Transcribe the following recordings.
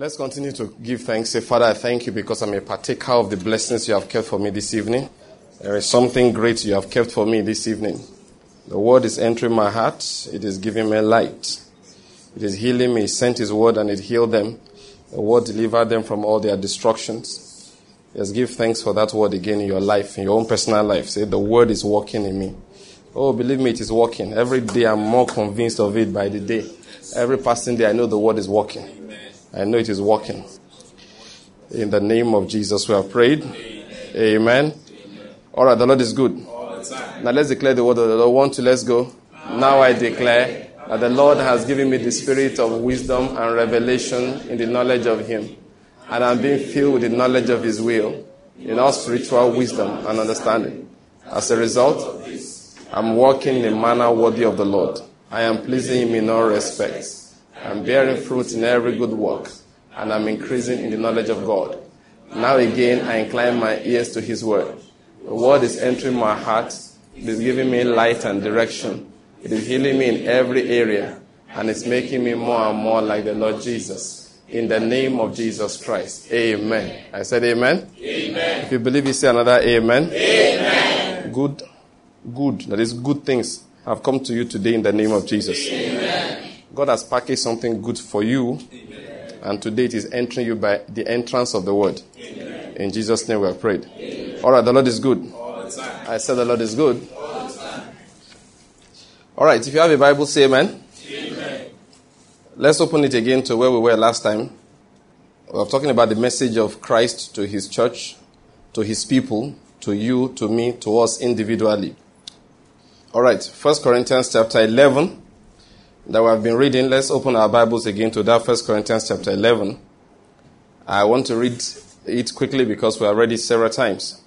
Let's continue to give thanks. Say, Father, I thank you because I'm a partaker of the blessings you have kept for me this evening. There is something great you have kept for me this evening. The word is entering my heart. It is giving me light. It is healing me. He sent his word and it healed them. The word delivered them from all their destructions. Yes, give thanks for that word again in your life, in your own personal life. Say, the word is working in me. Oh, believe me, it is working. Every day I'm more convinced of it by the day. Every passing day I know the word is working. I know it is working. In the name of Jesus we have prayed. Amen. All right, the Lord is good. Now let's declare the word of the Lord. One, two, let's go. Now I declare that the Lord has given me the spirit of wisdom and revelation in the knowledge of Him. And I'm being filled with the knowledge of His will in all spiritual wisdom and understanding. As a result, I'm walking in a manner worthy of the Lord. I am pleasing Him in all respects. I'm bearing fruit in every good work, and I'm increasing in the knowledge of God. Now again, I incline my ears to His word. The word is entering my heart. It is giving me light and direction. It is healing me in every area, and it's making me more and more like the Lord Jesus. In the name of Jesus Christ. Amen. I said amen. Amen. If you believe, you say another amen. Amen. Good, good. That is good things have come to you today in the name of Jesus. Amen. God has packaged something good for you, Amen. and today it is entering you by the entrance of the word. Amen. In Jesus' name we have prayed. All right, the Lord is good. All the time. I said the Lord is good. All. All right, if you have a Bible, say amen. Amen. Let's open it again to where we were last time. We are talking about the message of Christ to his church, to his people, to you, to me, to us individually. All right, First Corinthians chapter 11 that we have been reading. Let's open our Bibles again to that First Corinthians chapter 11. I want to read it quickly because we have read it several times.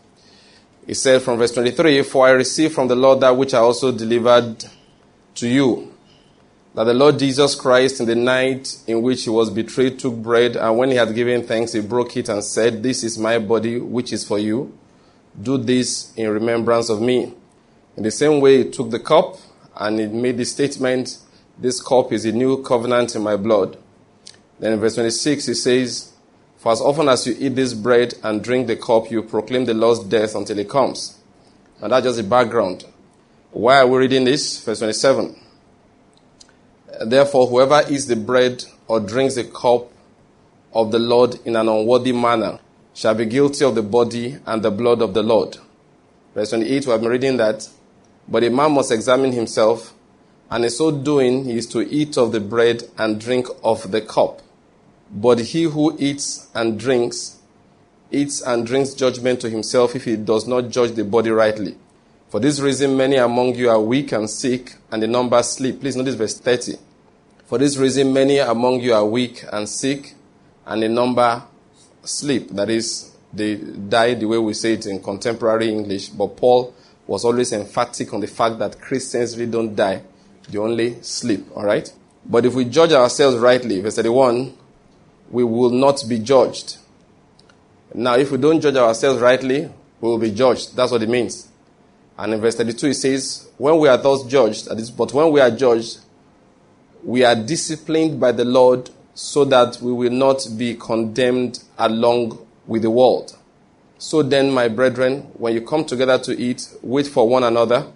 It said from verse 23, For I received from the Lord that which I also delivered to you that the Lord Jesus Christ, in the night in which he was betrayed, took bread, and when he had given thanks, he broke it and said, This is my body, which is for you. Do this in remembrance of me. In the same way, he took the cup, and he made the statement, This cup is a new covenant in my blood. Then in verse 26, he says, For as often as you eat this bread and drink the cup, you proclaim the Lord's death until he comes. And that's just the background. Why are we reading this? Verse 27. Therefore, whoever eats the bread or drinks the cup of the Lord in an unworthy manner shall be guilty of the body and the blood of the Lord. Verse 28, we have been reading that. But a man must examine himself, and in so doing, he is to eat of the bread and drink of the cup. But he who eats and drinks, eats and drinks judgment to himself if he does not judge the body rightly. For this reason, many among you are weak and sick, and the number sleep. Please notice verse 30. For this reason, many among you are weak and sick, and the number sleep. That is, they die the way we say it in contemporary English. But Paul was always emphatic on the fact that Christians really don't die, they only sleep. All right? But if we judge ourselves rightly, verse 31, we will not be judged. Now, if we don't judge ourselves rightly, we will be judged. That's what it means. And in verse 32, it says, When we are thus judged, but when we are judged, we are disciplined by the Lord so that we will not be condemned along with the world. So then, my brethren, when you come together to eat, wait for one another.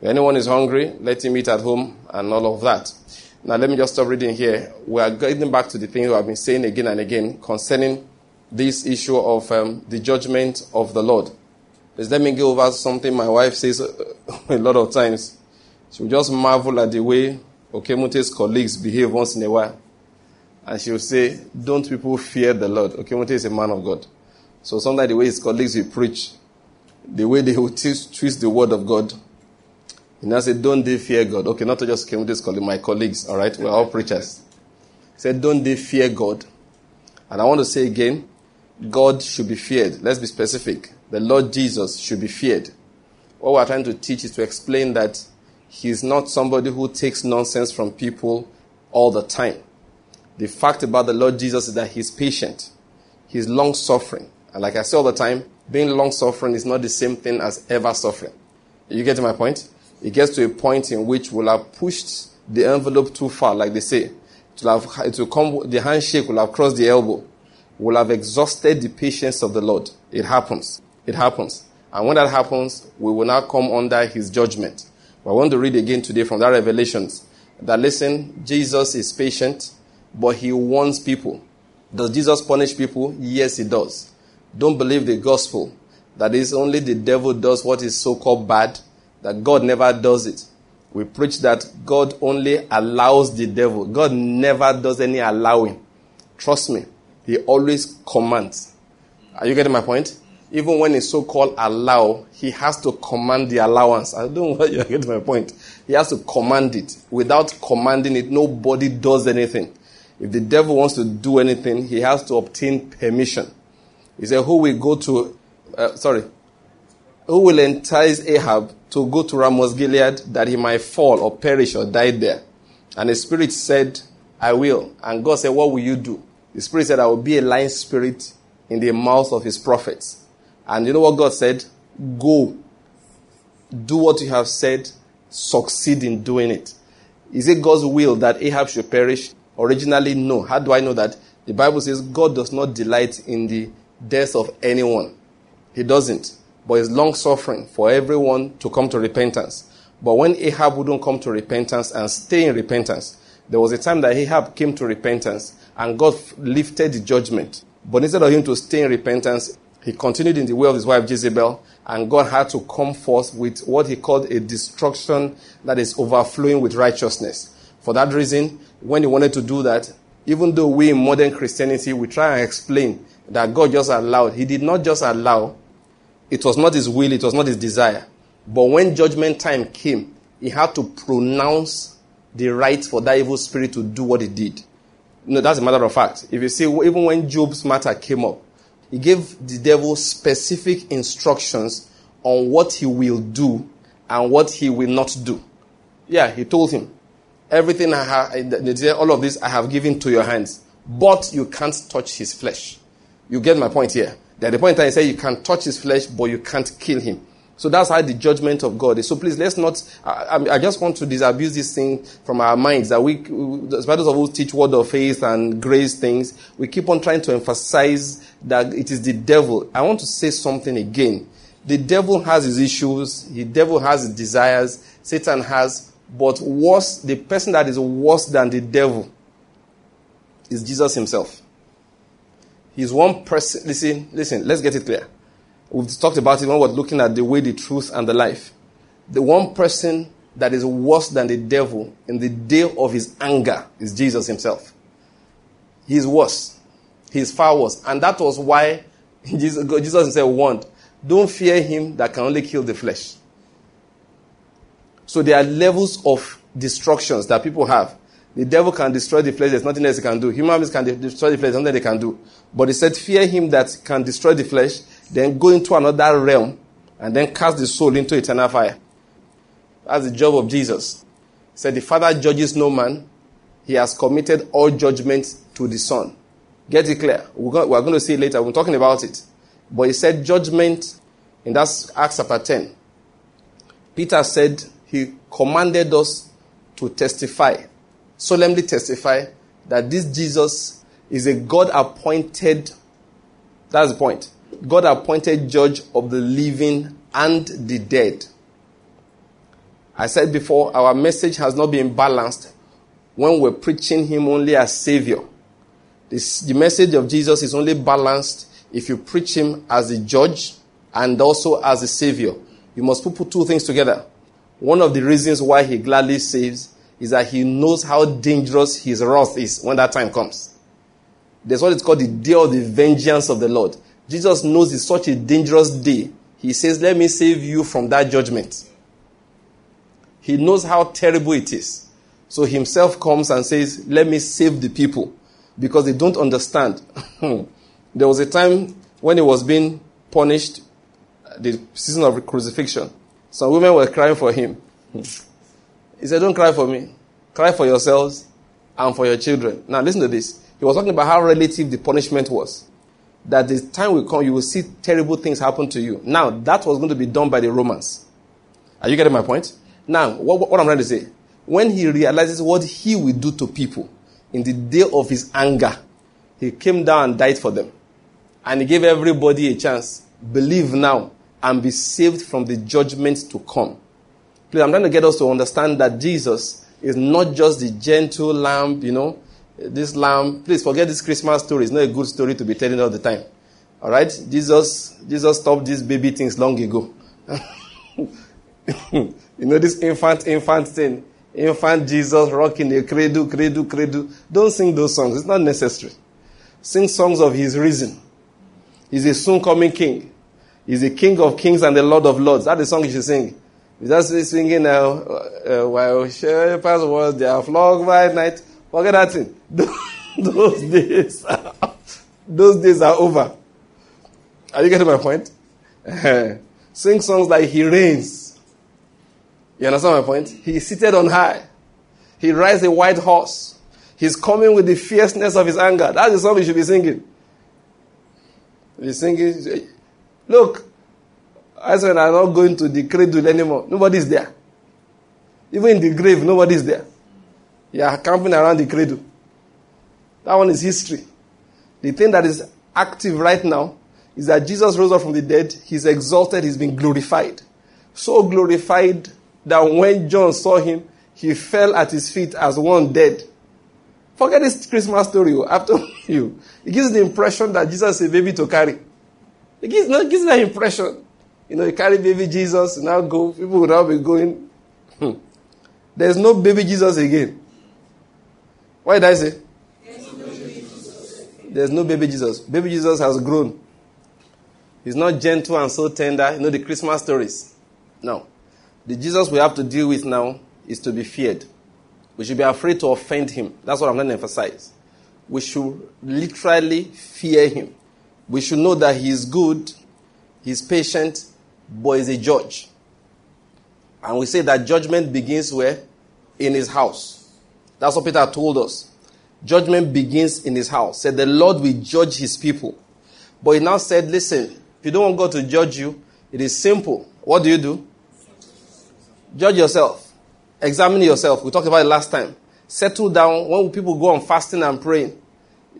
If anyone is hungry, let him eat at home and all of that. Now, let me just stop reading here. We are getting back to the thing we have been saying again and again concerning this issue of um, the judgment of the Lord. Let's let me go over something my wife says a lot of times. She will just marvel at the way Okemute's colleagues behave once in a while. And she will say, Don't people fear the Lord? Okemute is a man of God. So sometimes the way his colleagues will preach, the way they will twist the word of God, he I said, Don't they fear God? Okay, not just Okemute's colleagues, my colleagues, all right? We're all preachers. He said, Don't they fear God? And I want to say again, God should be feared. Let's be specific. The Lord Jesus should be feared. What we're trying to teach is to explain that He's not somebody who takes nonsense from people all the time. The fact about the Lord Jesus is that He's patient. He's long suffering. And like I say all the time, being long suffering is not the same thing as ever suffering. You get my point? It gets to a point in which we'll have pushed the envelope too far, like they say, it will, have, it will come, the handshake will have crossed the elbow, will have exhausted the patience of the Lord. It happens. It happens. And when that happens, we will now come under his judgment. But I want to read again today from that Revelations that listen, Jesus is patient, but he warns people. Does Jesus punish people? Yes, he does. Don't believe the gospel that is only the devil does what is so called bad, that God never does it. We preach that God only allows the devil. God never does any allowing. Trust me. He always commands. Are you getting my point? Even when it's so called allow, he has to command the allowance. I don't know you're getting my point. He has to command it. Without commanding it, nobody does anything. If the devil wants to do anything, he has to obtain permission. He said, Who will go to, uh, sorry, who will entice Ahab to go to Ramoth Gilead that he might fall or perish or die there? And the spirit said, I will. And God said, What will you do? The spirit said, I will be a lying spirit in the mouth of his prophets. And you know what God said? Go. Do what you have said. Succeed in doing it. Is it God's will that Ahab should perish? Originally, no. How do I know that? The Bible says God does not delight in the death of anyone. He doesn't. But is long suffering for everyone to come to repentance. But when Ahab wouldn't come to repentance and stay in repentance, there was a time that Ahab came to repentance and God lifted the judgment. But instead of him to stay in repentance, he continued in the way of his wife Jezebel, and God had to come forth with what he called a destruction that is overflowing with righteousness. For that reason, when he wanted to do that, even though we in modern Christianity, we try and explain that God just allowed, he did not just allow, it was not his will, it was not his desire. But when judgment time came, he had to pronounce the right for that evil spirit to do what it did. No, that's a matter of fact. If you see, even when Job's matter came up, he gave the devil specific instructions on what he will do and what he will not do. Yeah, he told him, everything I have, all of this I have given to your hands, but you can't touch his flesh. You get my point here. At the point I say you can touch his flesh, but you can't kill him. So that's how the judgment of God is. So please, let's not. I, I just want to disabuse this thing from our minds that we, as of who teach word of faith and grace things, we keep on trying to emphasize that it is the devil. I want to say something again. The devil has his issues. The devil has his desires. Satan has, but worse, the person that is worse than the devil is Jesus himself. He's one person. Listen, listen. Let's get it clear. We've talked about it when we're looking at the way, the truth, and the life. The one person that is worse than the devil in the day of his anger is Jesus himself. He's worse. He's far worse. And that was why Jesus, Jesus himself warned, don't fear him that can only kill the flesh. So there are levels of destructions that people have. The devil can destroy the flesh, there's nothing else he can do. Human beings can destroy the flesh, nothing they can do. But he said, fear him that can destroy the flesh, then go into another realm, and then cast the soul into eternal fire. That's the job of Jesus. He said, The Father judges no man, he has committed all judgment to the Son. Get it clear. We're going to see it later. We're talking about it. But he said judgment, and that's Acts chapter 10. Peter said he commanded us to testify, solemnly testify, that this Jesus is a God appointed, that's the point, God appointed judge of the living and the dead. I said before, our message has not been balanced when we're preaching Him only as Savior. This, the message of Jesus is only balanced if you preach Him as a judge and also as a Savior. You must put two things together. One of the reasons why He gladly saves is that He knows how dangerous His wrath is when that time comes. There's what is called the day of the vengeance of the Lord. Jesus knows it's such a dangerous day. He says, Let me save you from that judgment. He knows how terrible it is. So himself comes and says, Let me save the people because they don't understand. there was a time when he was being punished, the season of crucifixion. Some women were crying for him. He said, Don't cry for me. Cry for yourselves and for your children. Now, listen to this. He was talking about how relative the punishment was. That the time will come, you will see terrible things happen to you. Now, that was going to be done by the Romans. Are you getting my point? Now, what, what I'm trying to say, when he realizes what he will do to people, in the day of his anger, he came down and died for them. And he gave everybody a chance. Believe now and be saved from the judgment to come. Please, I'm trying to get us to understand that Jesus is not just the gentle lamb, you know, this lamb. Please forget this Christmas story. It's not a good story to be telling all the time. All right? Jesus, Jesus stopped these baby things long ago. you know this infant, infant thing. Infant Jesus rocking a cradle, cradle, cradle. Don't sing those songs. It's not necessary. Sing songs of his reason. He's a soon coming king. He's a king of kings and the lord of lords. That's the song you should sing. You just be singing now, uh, while shepherds was their flock by night. Forget that thing. those days, are, those days are over. Are you getting my point? Sing songs like He reigns. You understand my point? He is seated on high. He rides a white horse. He's coming with the fierceness of his anger. That's the song you should be singing. Be singing. Look, I said I'm not going to the cradle anymore. Nobody's there. Even in the grave, nobody's there. You are camping around the cradle. That one is history. The thing that is active right now is that Jesus rose up from the dead. He's exalted. He's been glorified. So glorified that when John saw him, he fell at his feet as one dead. Forget this Christmas story. Oh. After you, it gives the impression that Jesus is a baby to carry. It gives, no, it gives that impression. You know, you carry baby Jesus, now go, people will now be going. Hmm. There's no baby Jesus again. Why did I say? There's no baby Jesus. Baby Jesus has grown. He's not gentle and so tender. You know the Christmas stories. No. The Jesus we have to deal with now is to be feared. We should be afraid to offend him. That's what I'm going to emphasize. We should literally fear him. We should know that he is good, he's patient, but is a judge. And we say that judgment begins where? In his house. That's what Peter told us. Judgment begins in his house. Said the Lord will judge his people. But he now said, listen, if you don't want God to judge you, it is simple. What do you do? Judge yourself. Examine yourself. We talked about it last time. Settle down. When people go on fasting and praying,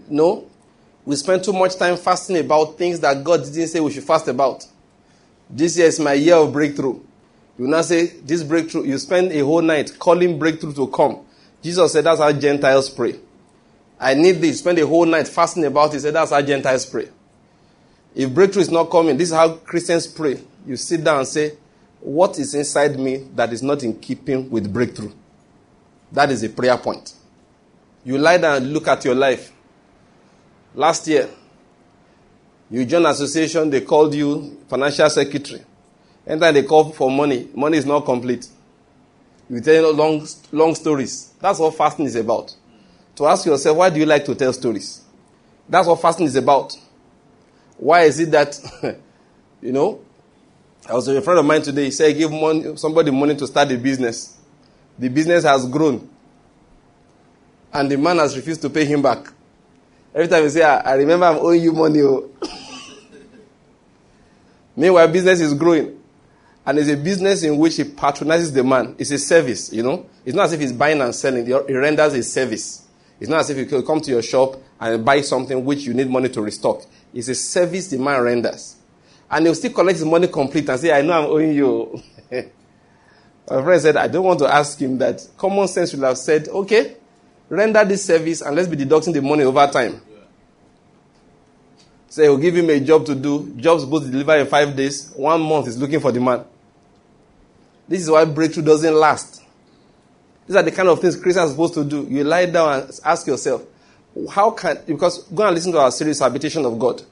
no, we spend too much time fasting about things that God didn't say we should fast about. This year is my year of breakthrough. You now say, this breakthrough, you spend a whole night calling breakthrough to come. Jesus said that's how Gentiles pray. I need this. Spend a whole night fasting about it. Said that's how Gentiles pray. If breakthrough is not coming, this is how Christians pray. You sit down and say, what is inside me that is not in keeping with breakthrough? That is a prayer point. You lie down and look at your life. Last year, you joined association, they called you financial secretary. Anytime they call for money, money is not complete. You tell long, long stories. That's what fasting is about. To ask yourself, why do you like to tell stories? That's what fasting is about. Why is it that, you know, I was with a friend of mine today, he said, give money, somebody money to start a business. The business has grown. And the man has refused to pay him back. Every time you say, I, I remember I'm owing you money. Meanwhile, business is growing. And it's a business in which he patronizes the man. It's a service, you know. It's not as if he's buying and selling. He renders a service. It's not as if you come to your shop and buy something which you need money to restock. It's a service the man renders. And he'll still collect his money complete and say, I know I'm owing you. My friend said, I don't want to ask him that. Common sense would have said, okay, render this service and let's be deducting the money over time. So he'll give him a job to do. Job's supposed to deliver in five days. One month is looking for the man. This is why breakthrough doesn't last. These are the kind of things Christians are supposed to do. You lie down and ask yourself, how can, because go and listen to our series, Habitation of God.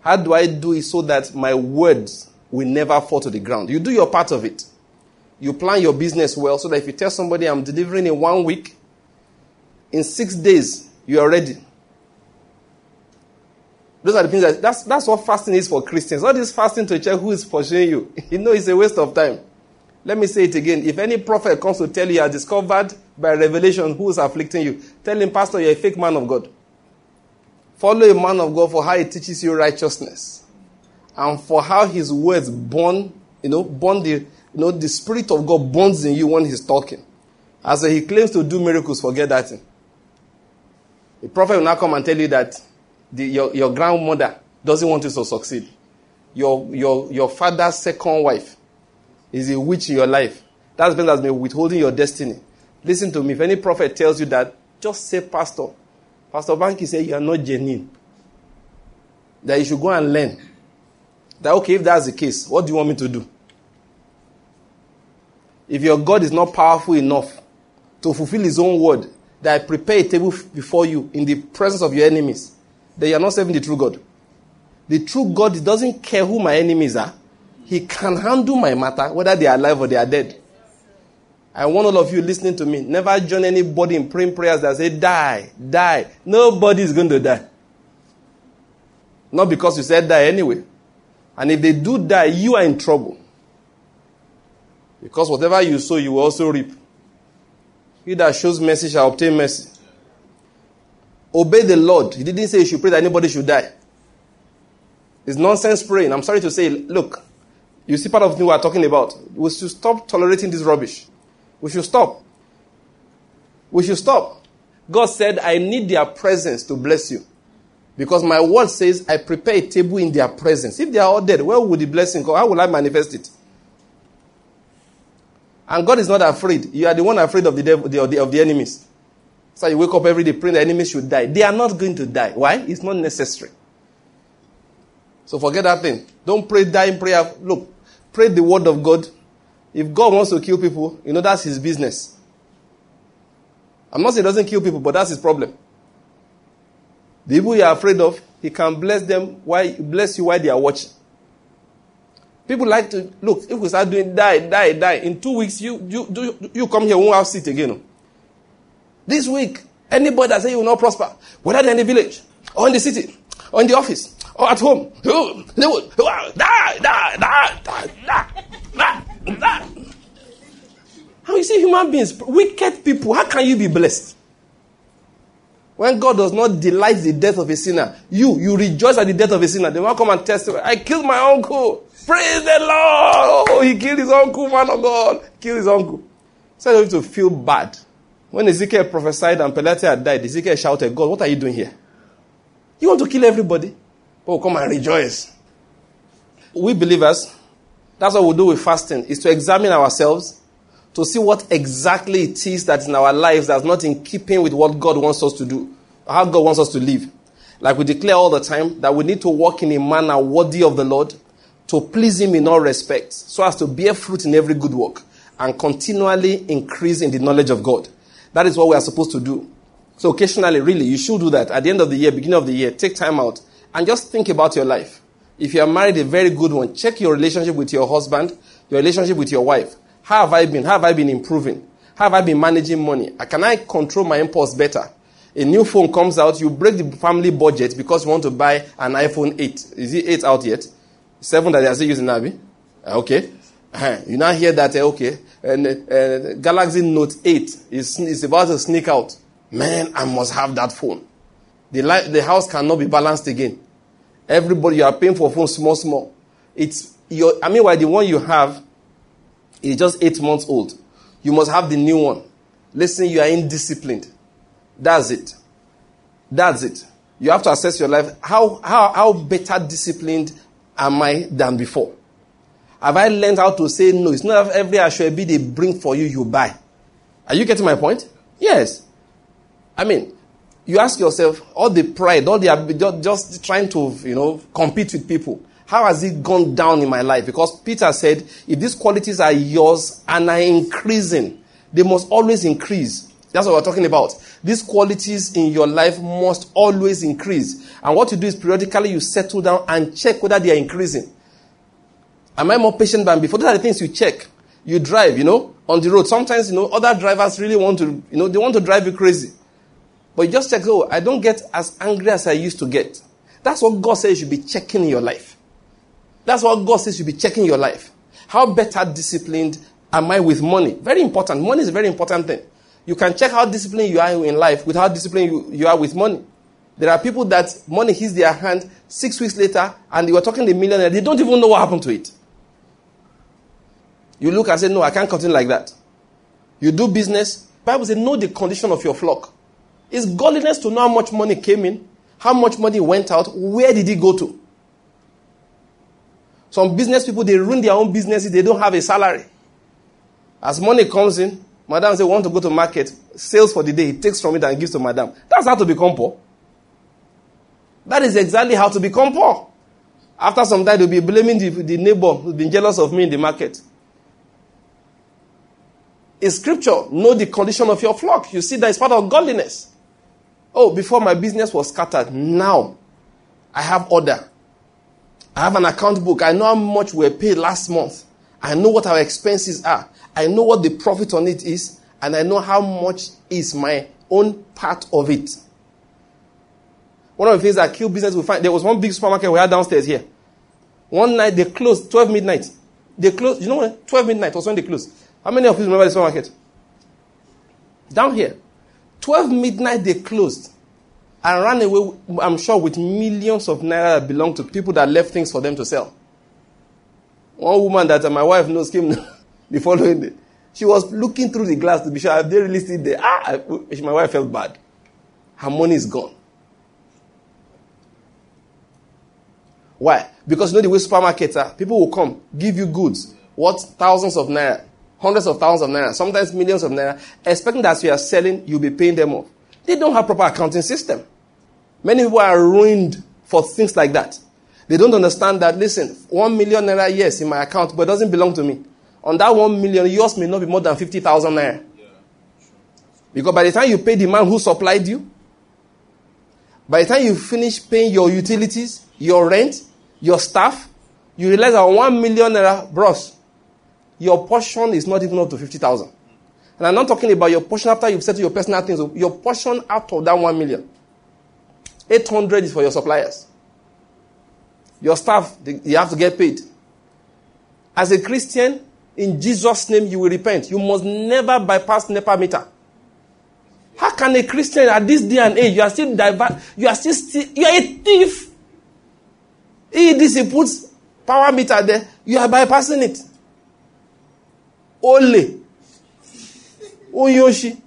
How do I do it so that my words will never fall to the ground? You do your part of it. You plan your business well so that if you tell somebody I'm delivering in one week, in six days, you are ready. Those are the things that, that's, that's what fasting is for Christians. Not this fasting to check who is pursuing you. You know, it's a waste of time. Let me say it again. If any prophet comes to tell you you are discovered by revelation who is afflicting you, tell him, Pastor, you're a fake man of God. Follow a man of God for how he teaches you righteousness. And for how his words burn, you know, burn the, you know, the spirit of God burns in you when he's talking. As he claims to do miracles, forget that. The prophet will now come and tell you that the, your, your grandmother doesn't want you to succeed. Your, your, your father's second wife is a witch in your life. That's been withholding your destiny. Listen to me. If any prophet tells you that, just say, Pastor. Pastor Banky said you are not genuine. That you should go and learn. That okay, if that's the case, what do you want me to do? If your God is not powerful enough to fulfill his own word, that I prepare a table before you in the presence of your enemies, then you are not serving the true God. The true God doesn't care who my enemies are. He can handle my matter, whether they are alive or they are dead. I want all of you listening to me, never join anybody in praying prayers that say, die, die. Nobody is going to die. Not because you said die anyway. And if they do die, you are in trouble. Because whatever you sow, you will also reap. He that shows mercy shall obtain mercy. Obey the Lord. He didn't say you should pray that anybody should die. It's nonsense praying. I'm sorry to say, look, you see part of the we are talking about. We should stop tolerating this rubbish. We should stop. We should stop. God said, I need their presence to bless you. Because my word says, I prepare a table in their presence. If they are all dead, where would the blessing go? How will I manifest it? And God is not afraid. You are the one afraid of the, devil, of, the, of the enemies. So you wake up every day praying the enemies should die. They are not going to die. Why? It's not necessary. So forget that thing. Don't pray dying prayer. Look, pray the word of God. If God wants to kill people, you know that's his business. I'm not saying he doesn't kill people, but that's his problem. The people you are afraid of, he can bless them while bless you while they are watching. People like to look. If we start doing die, die, die in two weeks, you you do you come here won't have seat again. This week, anybody that say you will not prosper, whether they're in the village or in the city or in the office or at home, they will ah, die, die, die, die, die, die, die. How you see human beings, wicked people? How can you be blessed? When God does not delight the death of a sinner, you you rejoice at the death of a sinner. They will come and testify. I killed my uncle. Praise the Lord. Oh, he killed his uncle, man of God. Killed his uncle. So I to feel bad. When Ezekiel prophesied and Pelatiah had died, Ezekiel shouted, God, what are you doing here? You want to kill everybody? Oh, come and rejoice. We believers, that's what we do with fasting, is to examine ourselves to see what exactly it is that in our lives that's not in keeping with what God wants us to do, how God wants us to live. Like we declare all the time that we need to walk in a manner worthy of the Lord, to please Him in all respects, so as to bear fruit in every good work and continually increase in the knowledge of God. That is what we are supposed to do. So occasionally, really, you should do that. At the end of the year, beginning of the year, take time out and just think about your life. If you are married, a very good one, check your relationship with your husband, your relationship with your wife. How have I been? How have I been improving? How have I been managing money? Can I control my impulse better? A new phone comes out, you break the family budget because you want to buy an iPhone 8. Is it 8 out yet? Seven that they are still using Nabi. Uh, okay. Uh, you now hear that, uh, okay, and uh, Galaxy Note 8 is, is about to sneak out. Man, I must have that phone. The, li- the house cannot be balanced again. Everybody, you are paying for phone small, small. It's your, I mean, why the one you have is just eight months old. You must have the new one. Listen, you are indisciplined. That's it. That's it. You have to assess your life. How, how, how better disciplined am I than before? Have I learned how to say no? It's not every asoebi they bring for you, you buy. Are you getting my point? Yes. I mean, you ask yourself, all the pride, all the just trying to, you know, compete with people. How has it gone down in my life? Because Peter said, if these qualities are yours and are increasing, they must always increase. That's what we're talking about. These qualities in your life must always increase. And what you do is periodically you settle down and check whether they are increasing. Am I more patient than before? Those are the things you check. You drive, you know, on the road. Sometimes, you know, other drivers really want to, you know, they want to drive you crazy. But you just check, oh, I don't get as angry as I used to get. That's what God says you should be checking in your life. That's what God says you should be checking your life. How better disciplined am I with money? Very important. Money is a very important thing. You can check how disciplined you are in life with how disciplined you, you are with money. There are people that money hits their hand six weeks later and they were talking to a millionaire. They don't even know what happened to it. You look and say, no, I can't continue like that. You do business. Bible says, know the condition of your flock. It's godliness to know how much money came in, how much money went out, where did it go to? Some business people, they run their own businesses, they don't have a salary. As money comes in, madam say, want to go to market, sales for the day, he takes from it and gives to madam. That's how to become poor. That is exactly how to become poor. After some time, they'll be blaming the, the neighbor who's been jealous of me in the market. In scripture, know the condition of your flock. You see that it's part of godliness. Oh, before my business was scattered, now I have order. I have an account book. I know how much we paid last month. I know what our expenses are. I know what the profit on it is. And I know how much is my own part of it. One of the things that kill business we find, there was one big supermarket we had downstairs here. One night they closed, 12 midnight. They closed, you know what? 12 midnight was when they closed. How many of you remember the supermarket? Down here. 12 midnight they closed and ran away, I'm sure, with millions of naira that belonged to people that left things for them to sell. One woman that my wife knows came the following day. She was looking through the glass to be sure, have they really still there? Ah, my wife felt bad. Her money is gone. Why? Because you know the way supermarkets are. People will come, give you goods, what? thousands of naira, hundreds of thousands of naira, sometimes millions of naira, expecting that you are selling, you'll be paying them off. They don't have proper accounting system. Many people are ruined for things like that. They don't understand that, listen, one million naira, yes, in my account, but it doesn't belong to me. On that one million, yours may not be more than 50,000 naira. Because by the time you pay the man who supplied you, by the time you finish paying your utilities, your rent, your staff, you realize that one million naira, bros, your portion is not even up to 50,000. And I'm not talking about your portion after you've settled your personal things. Your portion out of that one million. 800 is for your suppliers. Your staff, you have to get paid. As a Christian, in Jesus' name, you will repent. You must never bypass NEPA meter. How can a Christian at this day and age, you are still diver- you are still, you are a thief. He puts power meter there, you are bypassing it. Ole. Oyoshi.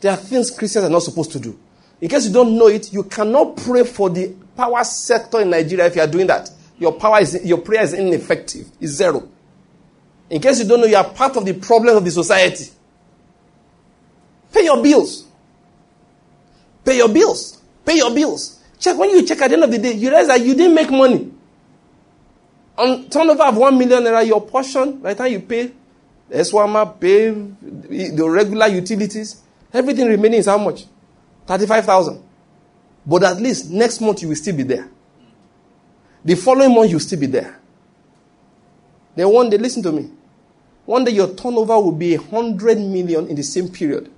There are things Christians are not supposed to do. In case you don't know it, you cannot pray for the power sector in Nigeria if you are doing that. Your power is your prayer is ineffective. It's zero. In case you don't know, you are part of the problem of the society. Pay your bills. Pay your bills. Pay your bills. Check when you check at the end of the day, you realize that you didn't make money. On turnover of one million naira, your portion, by the time you pay SWAMA, pay the regular utilities, everything remaining is how much? 35,000. But at least next month you will still be there. The following month you will still be there. Then one day, listen to me. One day your turnover will be 100 million in the same period.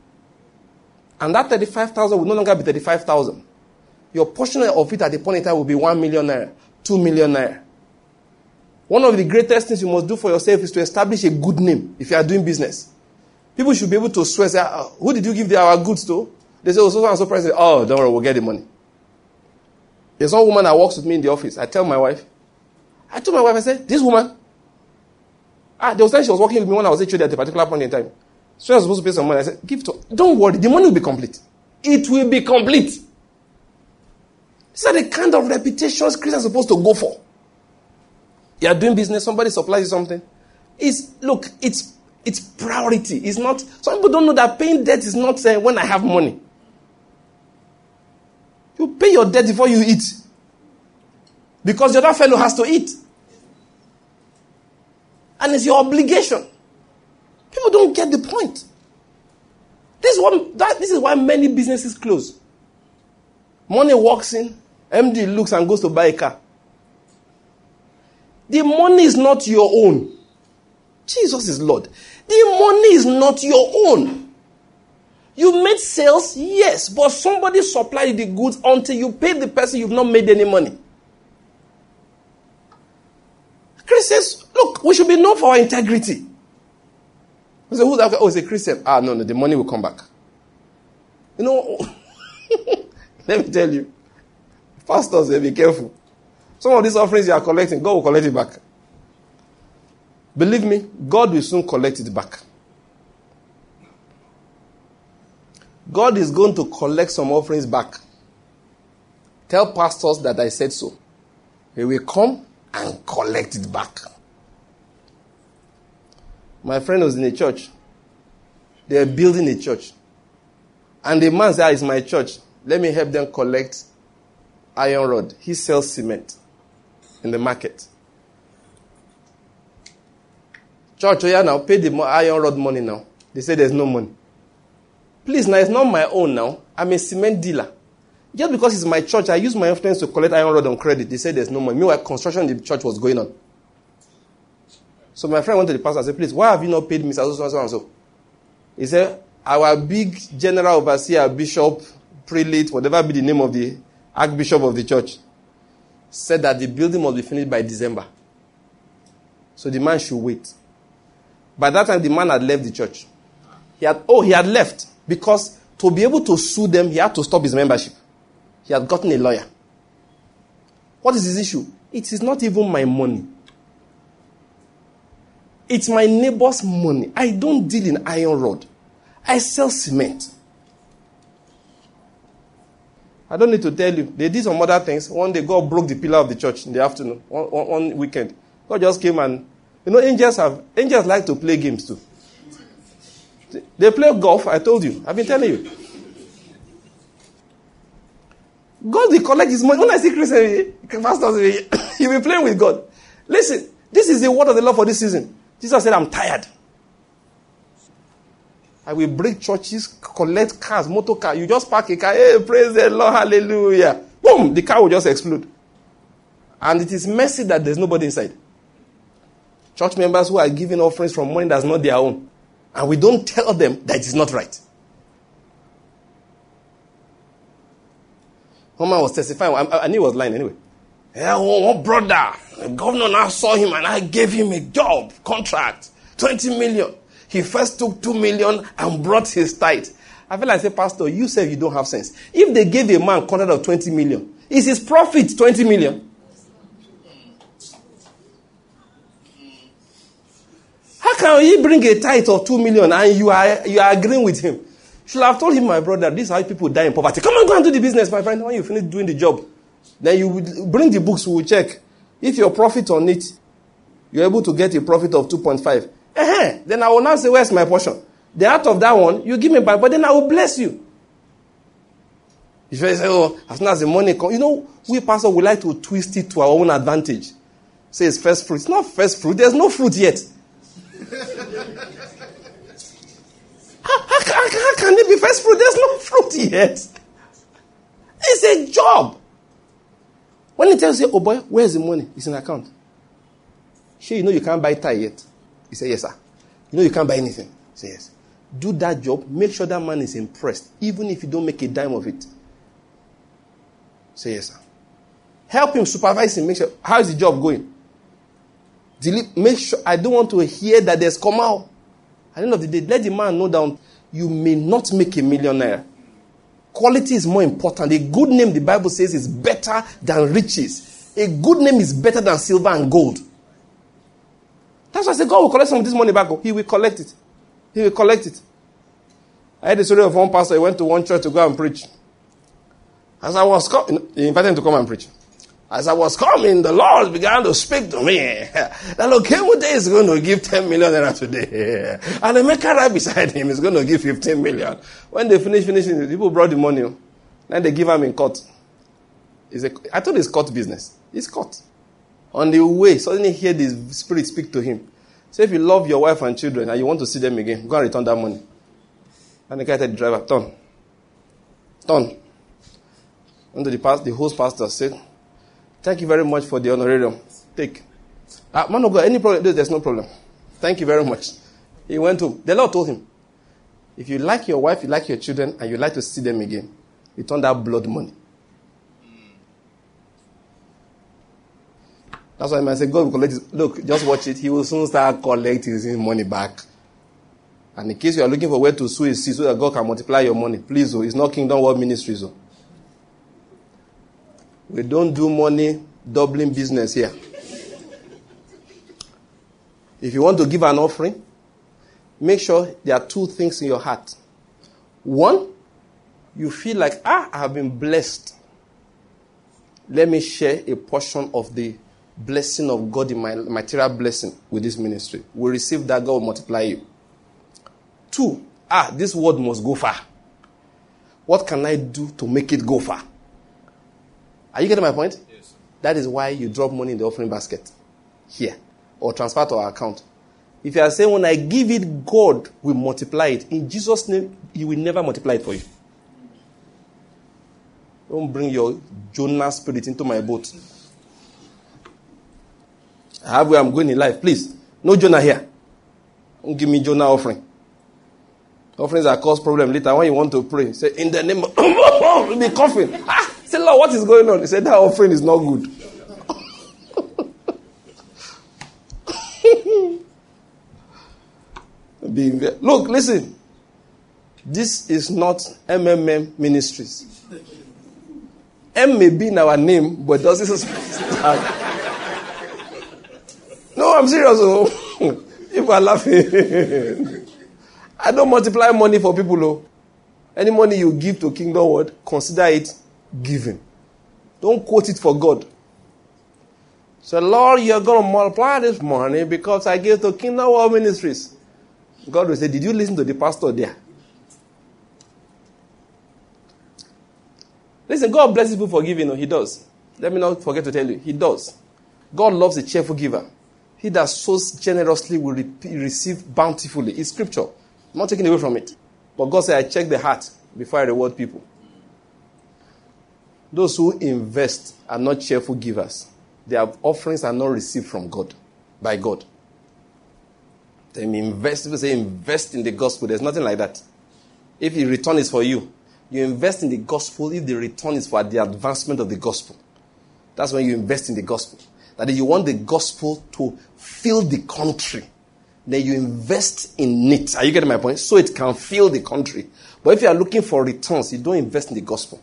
And that 35,000 will no longer be 35,000. Your portion of it at the point in time will be 1 million naira, 2 million naira. One of the greatest things you must do for yourself is to establish a good name if you are doing business. People should be able to swear, say, ah, who did you give our goods to? They say, oh, so and so price. Oh, don't worry, we'll get the money. There's one woman that works with me in the office. I tell my wife, I told my wife, I said, this woman, ah, there was time she was working with me when I was actually at a particular point in time. So I was supposed to pay some money. I said, give to her. Don't worry, the money will be complete. It will be complete. These are the kind of reputations Christians are supposed to go for. You are doing business, somebody supplies you something. It's look, it's it's priority. It's not. Some people don't know that paying debt is not saying when I have money. You pay your debt before you eat, because the other fellow has to eat, and it's your obligation. People don't get the point. This is, what, that, this is why many businesses close. Money walks in, MD looks and goes to buy a car. The money is not your own. Jesus is Lord. The money is not your own. You made sales, yes, but somebody supplied the goods until you paid the person, you've not made any money. Chris says, look, we should be known for our integrity. I say, who's that? Oh, it's a Christian. Ah, no, no, the money will come back. You know, let me tell you, pastors, be careful. Some of these offerings you are collecting, God will collect it back. Believe me, God will soon collect it back. God is going to collect some offerings back. Tell pastors that I said so. He will come and collect it back. My friend was in a church. They are building a church. And the man said, ah, It's my church. Let me help them collect iron rod. He sells cement in the market. Church, oh yeah, now pay the iron rod money now. They say there's no money. Please, now it's not my own now. I'm a cement dealer. Just because it's my church, I use my influence to collect iron rod on credit. They said there's no money. Meanwhile, construction in the church was going on. So my friend went to the pastor and said, Please, why have you not paid me so, so, so, and so? He said, Our big general overseer, bishop, prelate, whatever be the name of the archbishop of the church, said that the building must be finished by December. So the man should wait. By that time, the man had left the church. He had, oh, he had left because to be able to sue them, he had to stop his membership. He had gotten a lawyer. What is his issue? It is not even my money. It's my neighbor's money. I don't deal in iron rod. I sell cement. I don't need to tell you. They did some other things. One day, God broke the pillar of the church in the afternoon, one, one, weekend. God just came and, you know, angels have, angels like to play games too. They play golf, I told you. I've been telling you. God will collect his money. When I see Christian pastors, he will be playing with God. Listen, this is the word of the Lord for this season. Jesus said, I'm tired. I will break churches, collect cars, motor car. You just park a car, hey, praise the Lord, hallelujah. Boom, the car will just explode. And it is messy that there's nobody inside. Church members who are giving offerings from money that's not their own. And we don't tell them that it is not right. One man was testifying. I, I knew he was lying anyway. Yeah, one brother, the governor now saw him and I gave him a job, contract, 20 million. He first took 2 million and brought his tithe. I feel like I say, Pastor, you say you don't have sense. If they gave a man contract of 20 million, is his profit 20 million? How can he bring a tithe of 2 million and you are, you are agreeing with him? Should I have told him, my brother, this is how people die in poverty. Come on, go and do the business, my friend. When you finish doing the job, then you bring the books, we will check. If your profit on it, you're able to get a profit of 2.5. Uh-huh. Then I will now say, where's my portion? The out of that one, you give me back, but then I will bless you. If you say, oh, as soon as the money comes, you know, we pastor we like to twist it to our own advantage. Say it's first fruit. It's not first fruit. There's no fruit yet. how, how, how, how can it be first fruit? There's no fruit yet. It's a job. When he tells you, oh boy, where's the money? It's in account. Sure, you know you can't buy tie yet. He said, yes, sir. You know you can't buy anything. He said, yes. Do that job. Make sure that man is impressed, even if you don't make a dime of it. Say yes, sir. Help him, supervise him, make sure. How is the job going? Delete, make sure. I don't want to hear that there's come out. At the end of the day, let the man know that you may not make a millionaire. Quality is more important. A good name, the Bible says, is better than riches. A good name is better than silver and gold. That's why I said God will collect some of this money back. Oh. He will collect it. He will collect it. I had the story of one pastor. He went to one church to go and preach. As I was coming, he invited him to come and preach. As I was coming, the Lord began to speak to me. That Lokemo is going to give 10 million naira today. And the maker right beside him is going to give 15 million. When they finish finishing, the people brought the money. Oh. Then they give him in court. It's a, I thought it's court business. It's court. On the way, suddenly hear the spirit speak to him. Say, if you love your wife and children and you want to see them again, go and return that money. And the guy said, the driver, turn. Turn. And the, past, the host pastor said, Thank you very much for the honorarium. Take. Uh, man of God, any problem? There's no problem. Thank you very much. He went to, the Lord told him, if you like your wife, you like your children, and you like to see them again, return that blood money. That's why I say, God will collect his, look, just watch it. He will soon start collecting his money back. And in case you are looking for where to sow a seed so that God can multiply your money, please, oh, it's not Kingdom World Ministries. Oh. We don't do money doubling business here. If you want to give an offering, make sure there are two things in your heart. One, you feel like, ah, I have been blessed. Let me share a portion of the blessing of God in my material blessing with this ministry. We receive that, God will multiply you. Two, ah, this word must go far. What can I do to make it go far? Are you getting my point? Yes. That is why you drop money in the offering basket here or transfer to our account. If you are saying, when I give it, God will multiply it, in Jesus' name, He will never multiply it for you. Don't bring your Jonah spirit into my boat. I have where I'm going in life. Please, no Jonah here. Don't give me Jonah offering. Offerings that cause problem later. When you want to pray, say, in the name of, be coughing. Ah, say, Lord, what is going on? He said, that offering is not good. Being there. Look, listen. This is not MMM Ministries. M may be in our name, but doesn't stand. I'm serious. Oh. People are laughing. I don't multiply money for people. Oh. Any money you give to Kingdom Word, consider it given. Don't quote it for God. Say, Lord, you're going to multiply this money because I gave to Kingdom World Ministries. God will say, Did you listen to the pastor there? Listen, God blesses people for giving. No, he does. Let me not forget to tell you. He does. God loves a cheerful giver. He that sows generously will re- receive bountifully. It's scripture. I'm not taking away from it. But God said, I check the heart before I reward people. Those who invest are not cheerful givers. Their offerings are not received from God, by God. They invest, people say invest in the gospel. There's nothing like that. If the return is for you, you invest in the gospel if the return is for the advancement of the gospel. That's when you invest in the gospel. That is, you want the gospel to fill the country. Then you invest in it. Are you getting my point? So it can fill the country. But if you are looking for returns, you don't invest in the gospel.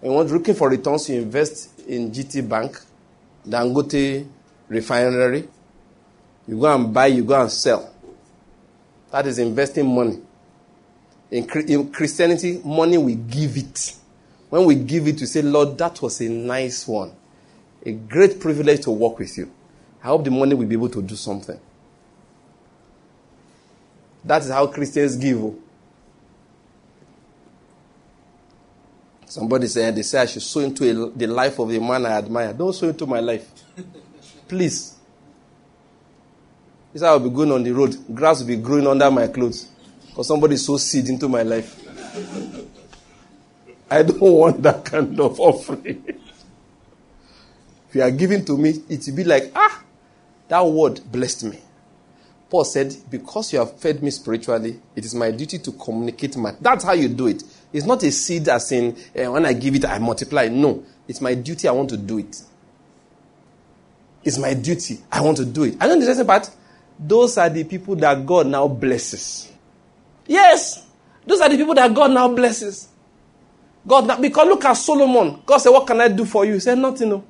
When you're looking for returns, you invest in GT Bank, Dangote Refinery. You go and buy, you go and sell. That is investing money. In, in Christianity, money we give it. When we give it, we say, Lord, that was a nice one. A great privilege to work with you. I hope the money will be able to do something. That is how Christians give. oh. Somebody said, they say I should sow into a, the life of a man I admire. Don't sow into my life. Please. This I will be going on the road. Grass will be growing under my clothes. Because somebody sowed seed into my life. I don't want that kind of offering. you are giving to me, it will be like, ah, that word blessed me. Paul said, Because you have fed me spiritually, it is my duty to communicate my. That's how you do it. It's not a seed as in, eh, when I give it, I multiply. No. It's my duty, I want to do it. It's my duty, I want to do it. I know the interesting part. Those are the people that God now blesses. Yes. Those are the people that God now blesses. God, now, because look at Solomon. God said, What can I do for you? He said, Nothing. No.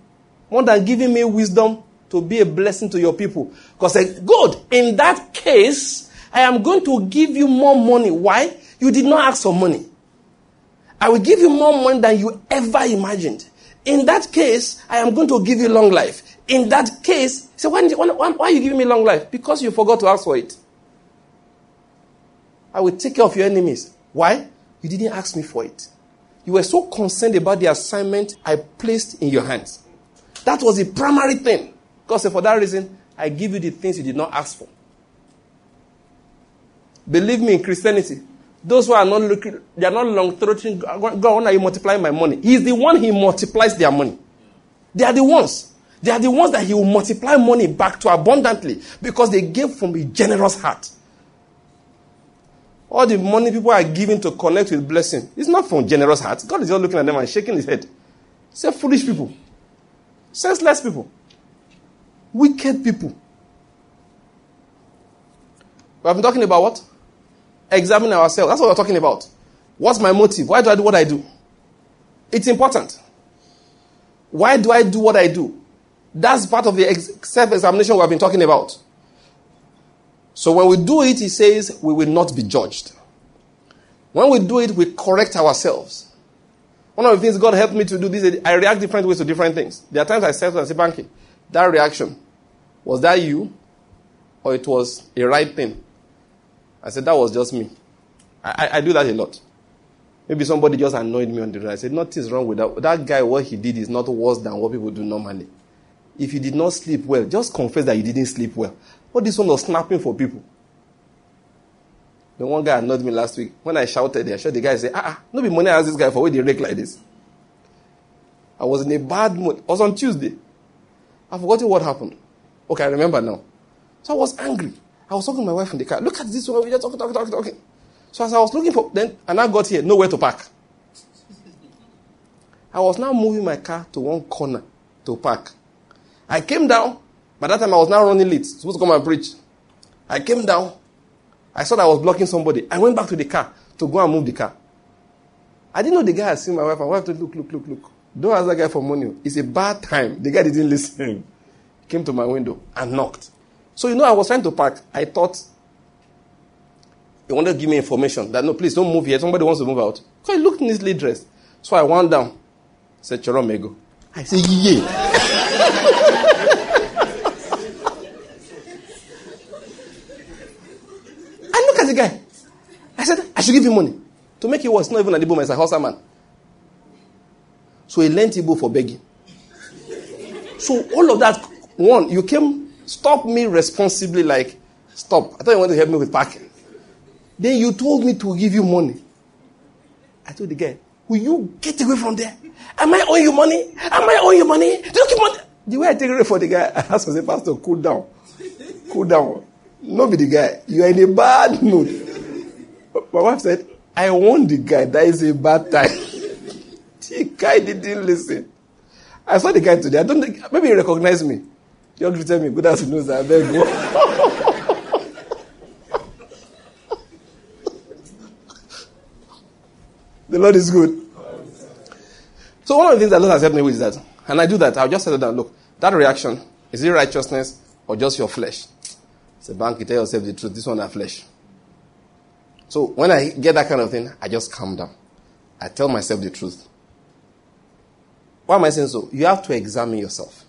More than giving me wisdom to be a blessing to your people. God said, Good. In that case, I am going to give you more money. Why? You did not ask for money. I will give you more money than you ever imagined. In that case, I am going to give you long life. In that case, so why, why, why are you giving me long life? Because you forgot to ask for it. I will take care of your enemies. Why? You didn't ask me for it. You were so concerned about the assignment I placed in your hands. That was the primary thing. God said, for that reason, I give you the things you did not ask for. Believe me in Christianity, those who are not looking, they are not long throating, God, when are you multiplying my money? He's the one he multiplies their money. They are the ones. They are the ones that he will multiply money back to abundantly because they gave from a generous heart. All the money people are giving to connect with blessing, it's not from generous hearts. God is just looking at them and shaking his head. Say foolish people, senseless people, wicked people. We have been talking about what? Examine ourselves. That's what we're talking about. What's my motive? Why do I do what I do? It's important. Why do I do what I do? That's part of the self examination we have been talking about. So when we do it, he says we will not be judged. When we do it, we correct ourselves. One of the things God helped me to do this, I react different ways to different things. There are times I say and say, Banky, that reaction, was that you? Or it was a right thing? I said, that was just me. I, I, I do that a lot. Maybe somebody just annoyed me on the road. I said, nothing's wrong with that. That guy, what he did is not worse than what people do normally. If you did not sleep well, just confess that you didn't sleep well. What this one was snapping for people. The one guy annoyed me last week. When I shouted, I shot the guy said, ah, ah, no be money I asked this guy for where they rake like this. I was in a bad mood. It was on Tuesday. I forgot what happened. Okay, I remember now. So I was angry. I was talking to my wife in the car. Look at this one. We just talking, talking, talking, talking. So as I was looking for, then, and I got here, nowhere to park. I was now moving my car to one corner to park. I came down. By that time, I was now running late. Supposed to come and preach. I came down. I saw that I was blocking somebody. I went back to the car to go and move the car. I didn't know the guy had seen my wife. My wife told, look, look, look, look. Don't ask that guy for money. It's a bad time. The guy didn't listen. Came to my window and knocked. So, you know, I was trying to park. I thought he wanted to give me information that, no, please don't move here. Somebody wants to move out. So he looked neatly dressed. So I wound down. I said, Choromego. I said, yeah. should give him money. To make it worse, not even an Igbo man, it's a Hausa man. So he lent Igbo for begging. So all of that, one, you came, stop me responsibly like, stop. I thought you wanted to help me with parking. Then you told me to give you money. I told the guy, will you get away from there? Am I owing you money? Am I owing you money? Do you keep money? The way I take it for the guy, I asked the pastor, cool down. Cool down. Not be the guy. You are in a bad mood. My wife said, I warned the guy. That is a bad time. the guy didn't listen. I saw the guy today. I don't think, maybe he recognized me. He greeted me. Good afternoon, sir. I beg you. the Lord is good. So one of the things that Lord has helped me with is that, and I do that, I'll just settle down. Look, that reaction, is it righteousness or just your flesh? It's a bank, you tell yourself the truth. This one are flesh. So when I get that kind of thing, I just calm down. I tell myself the truth. Why am I saying so? You have to examine yourself.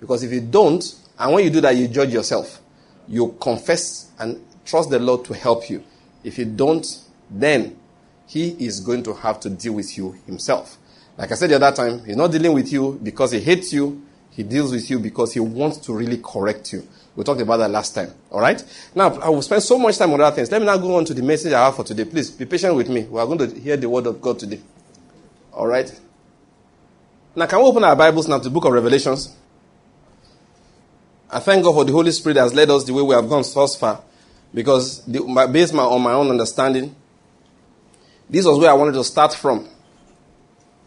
Because if you don't, and when you do that, you judge yourself. You confess and trust the Lord to help you. If you don't, then He is going to have to deal with you Himself. Like I said the other time, He's not dealing with you because He hates you. He deals with you because He wants to really correct you. We talked about that last time. All right? Now, I will spend so much time on other things. Let me now go on to the message I have for today. Please be patient with me. We are going to hear the word of God today. All right? Now, can we open our Bibles now to the book of Revelations? I thank God for the Holy Spirit that has led us the way we have gone thus far. Because the, based on my own understanding, this was where I wanted to start from.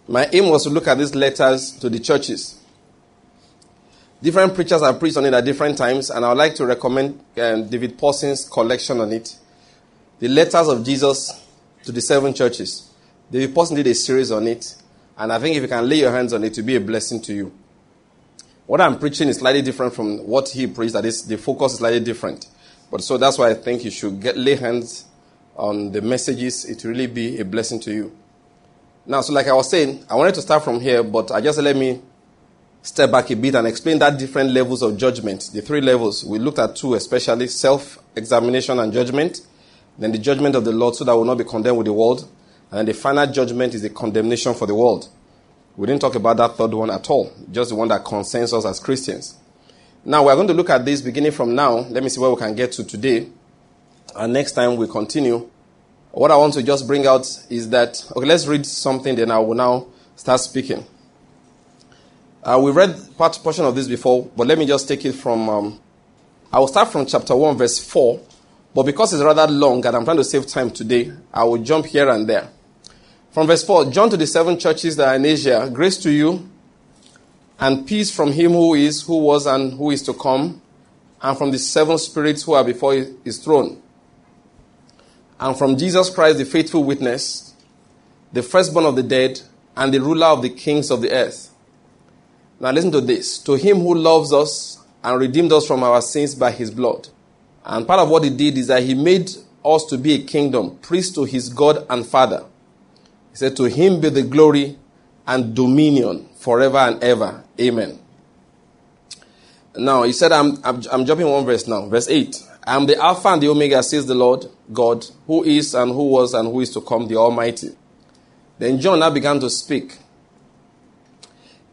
My aim was to look at these letters to the churches. Different preachers have preached on it at different times, and I would like to recommend um, David Pawson's collection on it. The letters of Jesus to the seven churches. David Pawson did a series on it, and I think if you can lay your hands on it, it will be a blessing to you. What I'm preaching is slightly different from what he preached, that is, the focus is slightly different. But so that's why I think you should get lay hands on the messages. It will really be a blessing to you. Now, so like I was saying, I wanted to start from here, but I just let me step back a bit and explain that different levels of judgment. The three levels. We looked at two, especially self examination and judgment. Then the judgment of the Lord, so that we will not be condemned with the world. And the final judgment is the condemnation for the world. We didn't talk about that third one at all, just the one that concerns us as Christians. Now we're going to look at this beginning from now. Let me see where we can get to today. And next time we continue. What I want to just bring out is that, okay, let's read something, then I will now start speaking. Uh, we read part portion of this before, but let me just take it from. Um, I will start from chapter one, verse four, but because it's rather long and I'm trying to save time today, I will jump here and there. From verse four, John to the seven churches that are in Asia, grace to you, and peace from him who is, who was, and who is to come, and from the seven spirits who are before his throne, and from Jesus Christ, the faithful witness, the firstborn of the dead, and the ruler of the kings of the earth now listen to this. To him who loves us and redeemed us from our sins by his blood. And part of what he did is that he made us to be a kingdom, priest to his God and Father. He said, To him be the glory and dominion forever and ever. Amen. Now, he said, I'm, I'm, I'm jumping one verse now. Verse 8. I am the Alpha and the Omega, says the Lord God, who is and who was and who is to come, the Almighty. Then John now began to speak.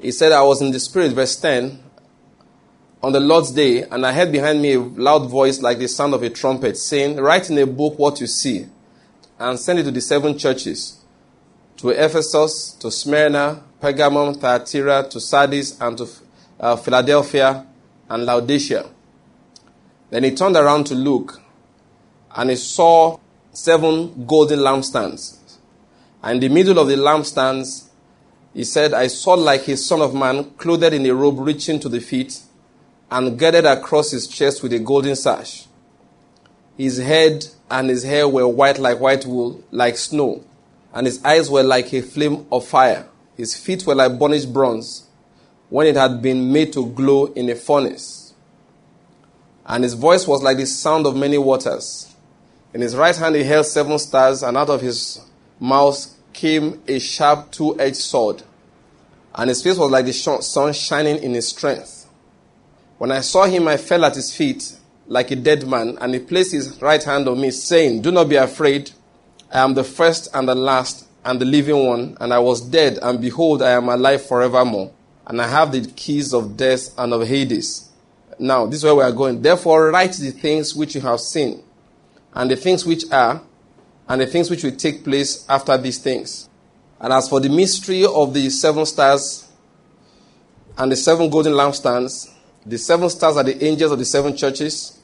He said, I was in the Spirit, verse 10, on the Lord's day, and I heard behind me a loud voice like the sound of a trumpet, saying, Write in a book what you see, and send it to the seven churches to Ephesus, to Smyrna, Pergamum, Thyatira, to Sardis, and to uh, Philadelphia and Laodicea. Then he turned around to look, and he saw seven golden lampstands. And in the middle of the lampstands, he said, I saw like a son of man, clothed in a robe reaching to the feet, and girded across his chest with a golden sash. His head and his hair were white like white wool, like snow, and his eyes were like a flame of fire. His feet were like burnished bronze, when it had been made to glow in a furnace. And his voice was like the sound of many waters. In his right hand he held seven stars, and out of his mouth came a sharp two edged sword. And his face was like the sun shining in his strength. When I saw him, I fell at his feet like a dead man, and he placed his right hand on me, saying, Do not be afraid. I am the first and the last and the living one, and I was dead, and behold, I am alive forevermore. And I have the keys of death and of Hades. Now, this is where we are going. Therefore, write the things which you have seen, and the things which are, and the things which will take place after these things. And as for the mystery of the seven stars and the seven golden lampstands, the seven stars are the angels of the seven churches,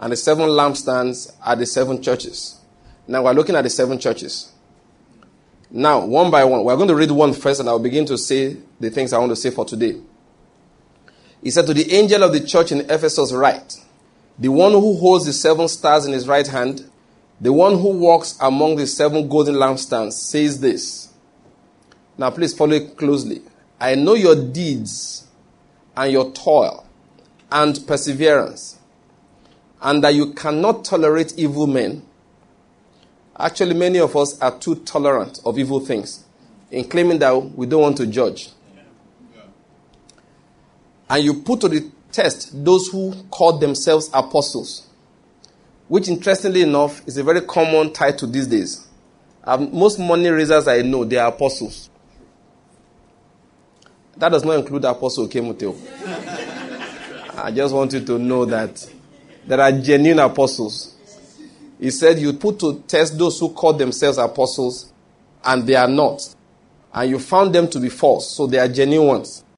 and the seven lampstands are the seven churches. Now we're looking at the seven churches. Now, one by one, we're going to read one first, and I'll begin to say the things I want to say for today. He said, To the angel of the church in Ephesus, write, The one who holds the seven stars in his right hand, the one who walks among the seven golden lampstands, says this. Now, please follow it closely. I know your deeds and your toil and perseverance, and that you cannot tolerate evil men. Actually, many of us are too tolerant of evil things in claiming that we don't want to judge. And you put to the test those who call themselves apostles, which, interestingly enough, is a very common title these days. Um, most money raisers I know, they are apostles. That does not include Apostle Kemuteo. I just want you to know that there are genuine apostles. He said, You put to test those who call themselves apostles, and they are not. And you found them to be false, so they are genuine ones.